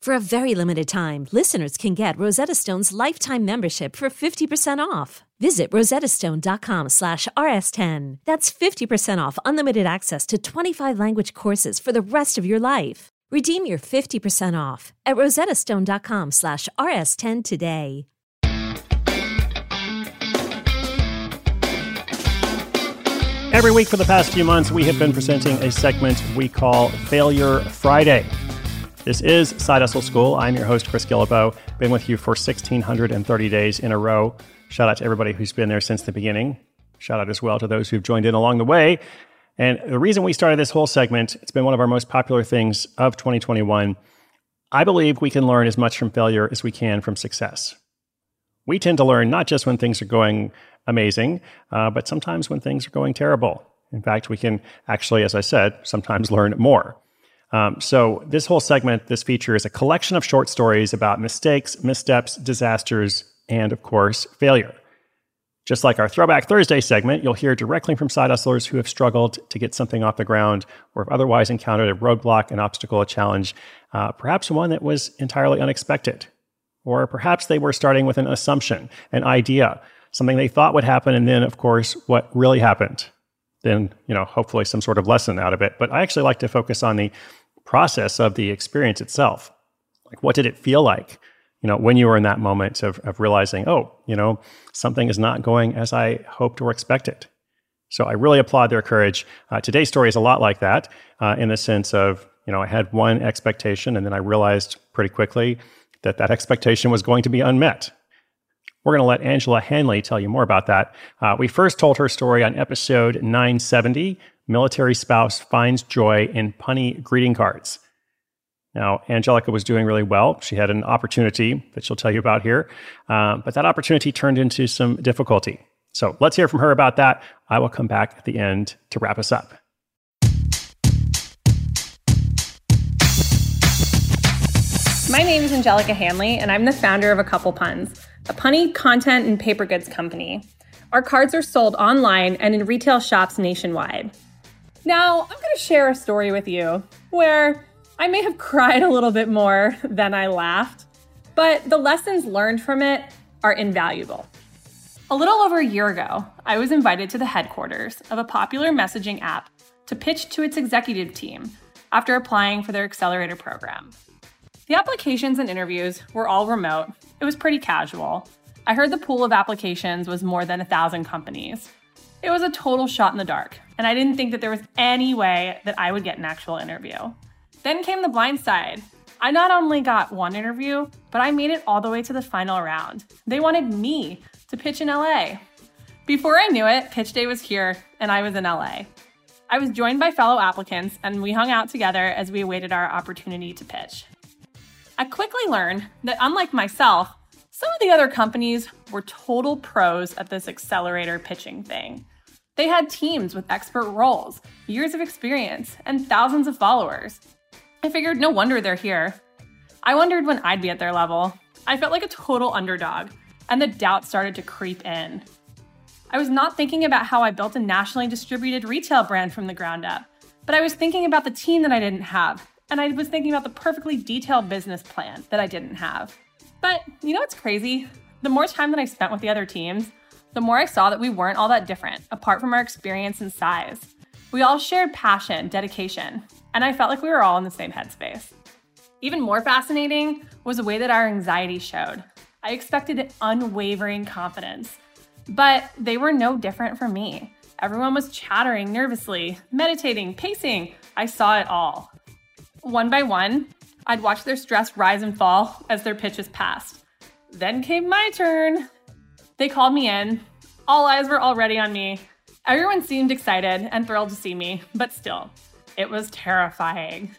For a very limited time, listeners can get Rosetta Stone's lifetime membership for 50% off. Visit rosettastone.com slash rs10. That's 50% off unlimited access to 25 language courses for the rest of your life. Redeem your 50% off at rosettastone.com slash rs10 today. Every week for the past few months, we have been presenting a segment we call Failure Friday. This is Side Hustle School. I'm your host, Chris Guillebeau. Been with you for 1,630 days in a row. Shout out to everybody who's been there since the beginning. Shout out as well to those who've joined in along the way. And the reason we started this whole segment, it's been one of our most popular things of 2021. I believe we can learn as much from failure as we can from success. We tend to learn not just when things are going amazing, uh, but sometimes when things are going terrible. In fact, we can actually, as I said, sometimes learn more. Um, so, this whole segment, this feature is a collection of short stories about mistakes, missteps, disasters, and of course, failure. Just like our Throwback Thursday segment, you'll hear directly from side hustlers who have struggled to get something off the ground or have otherwise encountered a roadblock, an obstacle, a challenge, uh, perhaps one that was entirely unexpected. Or perhaps they were starting with an assumption, an idea, something they thought would happen, and then, of course, what really happened. Then, you know, hopefully some sort of lesson out of it. But I actually like to focus on the process of the experience itself. Like, what did it feel like? You know, when you were in that moment of, of realizing, oh, you know, something is not going as I hoped or expected. So I really applaud their courage. Uh, today's story is a lot like that uh, in the sense of, you know, I had one expectation and then I realized pretty quickly that that expectation was going to be unmet. We're going to let Angela Hanley tell you more about that. Uh, we first told her story on episode 970 Military Spouse Finds Joy in Punny Greeting Cards. Now, Angelica was doing really well. She had an opportunity that she'll tell you about here, uh, but that opportunity turned into some difficulty. So let's hear from her about that. I will come back at the end to wrap us up. My name is Angelica Hanley, and I'm the founder of A Couple Puns a punny content and paper goods company. Our cards are sold online and in retail shops nationwide. Now, I'm going to share a story with you where I may have cried a little bit more than I laughed, but the lessons learned from it are invaluable. A little over a year ago, I was invited to the headquarters of a popular messaging app to pitch to its executive team after applying for their accelerator program. The applications and interviews were all remote. It was pretty casual. I heard the pool of applications was more than a thousand companies. It was a total shot in the dark, and I didn't think that there was any way that I would get an actual interview. Then came the blind side. I not only got one interview, but I made it all the way to the final round. They wanted me to pitch in LA. Before I knew it, pitch day was here, and I was in LA. I was joined by fellow applicants, and we hung out together as we awaited our opportunity to pitch. I quickly learned that unlike myself, some of the other companies were total pros at this accelerator pitching thing. They had teams with expert roles, years of experience, and thousands of followers. I figured no wonder they're here. I wondered when I'd be at their level. I felt like a total underdog, and the doubt started to creep in. I was not thinking about how I built a nationally distributed retail brand from the ground up, but I was thinking about the team that I didn't have, and I was thinking about the perfectly detailed business plan that I didn't have. But you know what's crazy? The more time that I spent with the other teams, the more I saw that we weren't all that different, apart from our experience and size. We all shared passion, dedication, and I felt like we were all in the same headspace. Even more fascinating was the way that our anxiety showed. I expected unwavering confidence, but they were no different from me. Everyone was chattering nervously, meditating, pacing. I saw it all. One by one, I'd watch their stress rise and fall as their pitches passed. Then came my turn. They called me in. All eyes were already on me. Everyone seemed excited and thrilled to see me, but still, it was terrifying.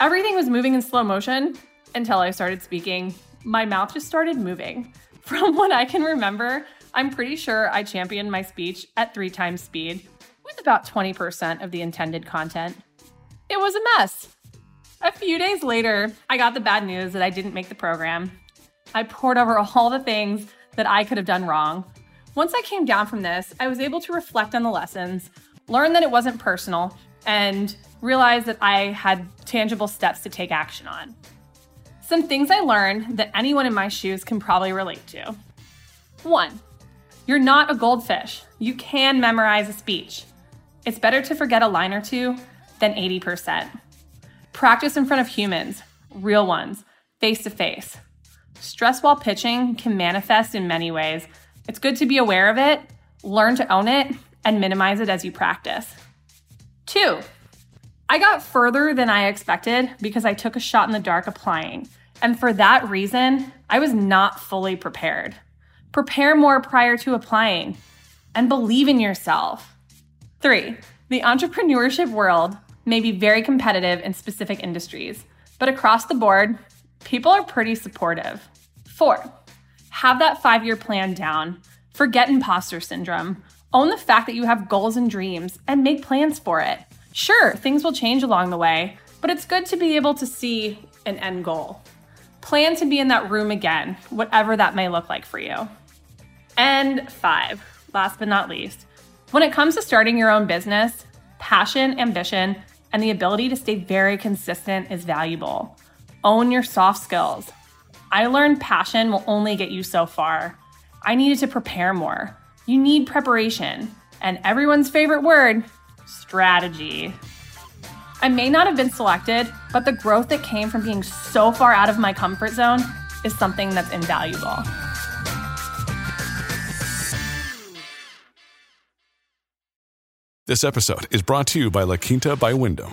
Everything was moving in slow motion until I started speaking. My mouth just started moving. From what I can remember, I'm pretty sure I championed my speech at three times speed, with about 20% of the intended content. It was a mess. A few days later, I got the bad news that I didn't make the program. I poured over all the things that I could have done wrong. Once I came down from this, I was able to reflect on the lessons, learn that it wasn't personal, and realize that I had tangible steps to take action on. Some things I learned that anyone in my shoes can probably relate to. One, you're not a goldfish. You can memorize a speech. It's better to forget a line or two than 80%. Practice in front of humans, real ones, face to face. Stress while pitching can manifest in many ways. It's good to be aware of it, learn to own it, and minimize it as you practice. Two, I got further than I expected because I took a shot in the dark applying. And for that reason, I was not fully prepared. Prepare more prior to applying and believe in yourself. Three, the entrepreneurship world may be very competitive in specific industries, but across the board, people are pretty supportive. Four, have that five year plan down. Forget imposter syndrome. Own the fact that you have goals and dreams and make plans for it. Sure, things will change along the way, but it's good to be able to see an end goal. Plan to be in that room again, whatever that may look like for you. And five, last but not least, when it comes to starting your own business, passion, ambition, and the ability to stay very consistent is valuable. Own your soft skills. I learned passion will only get you so far. I needed to prepare more. You need preparation. And everyone's favorite word strategy. I may not have been selected, but the growth that came from being so far out of my comfort zone is something that's invaluable. This episode is brought to you by La Quinta by Wyndham.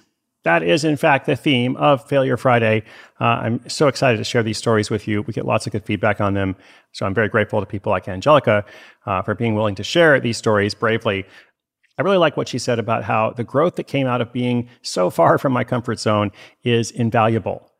That is, in fact, the theme of Failure Friday. Uh, I'm so excited to share these stories with you. We get lots of good feedback on them. So I'm very grateful to people like Angelica uh, for being willing to share these stories bravely. I really like what she said about how the growth that came out of being so far from my comfort zone is invaluable.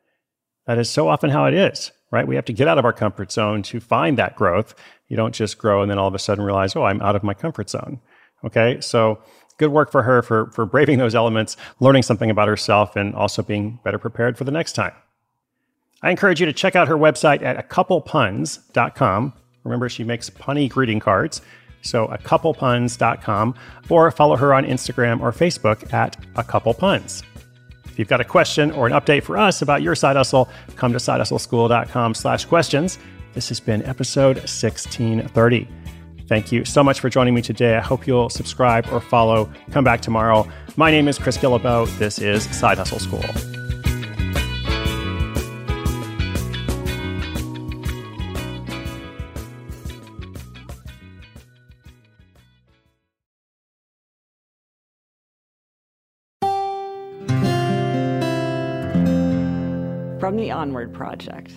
That is so often how it is, right? We have to get out of our comfort zone to find that growth. You don't just grow and then all of a sudden realize, oh, I'm out of my comfort zone. Okay. So, good work for her for, for braving those elements, learning something about herself, and also being better prepared for the next time. I encourage you to check out her website at a acouplepuns.com. Remember, she makes punny greeting cards. So, a acouplepuns.com, or follow her on Instagram or Facebook at a couple puns. If you've got a question or an update for us about your side hustle, come to sidehustleschool.com slash questions. This has been episode 1630. Thank you so much for joining me today. I hope you'll subscribe or follow. Come back tomorrow. My name is Chris Guillebeau. This is Side Hustle School. From the Onward Project.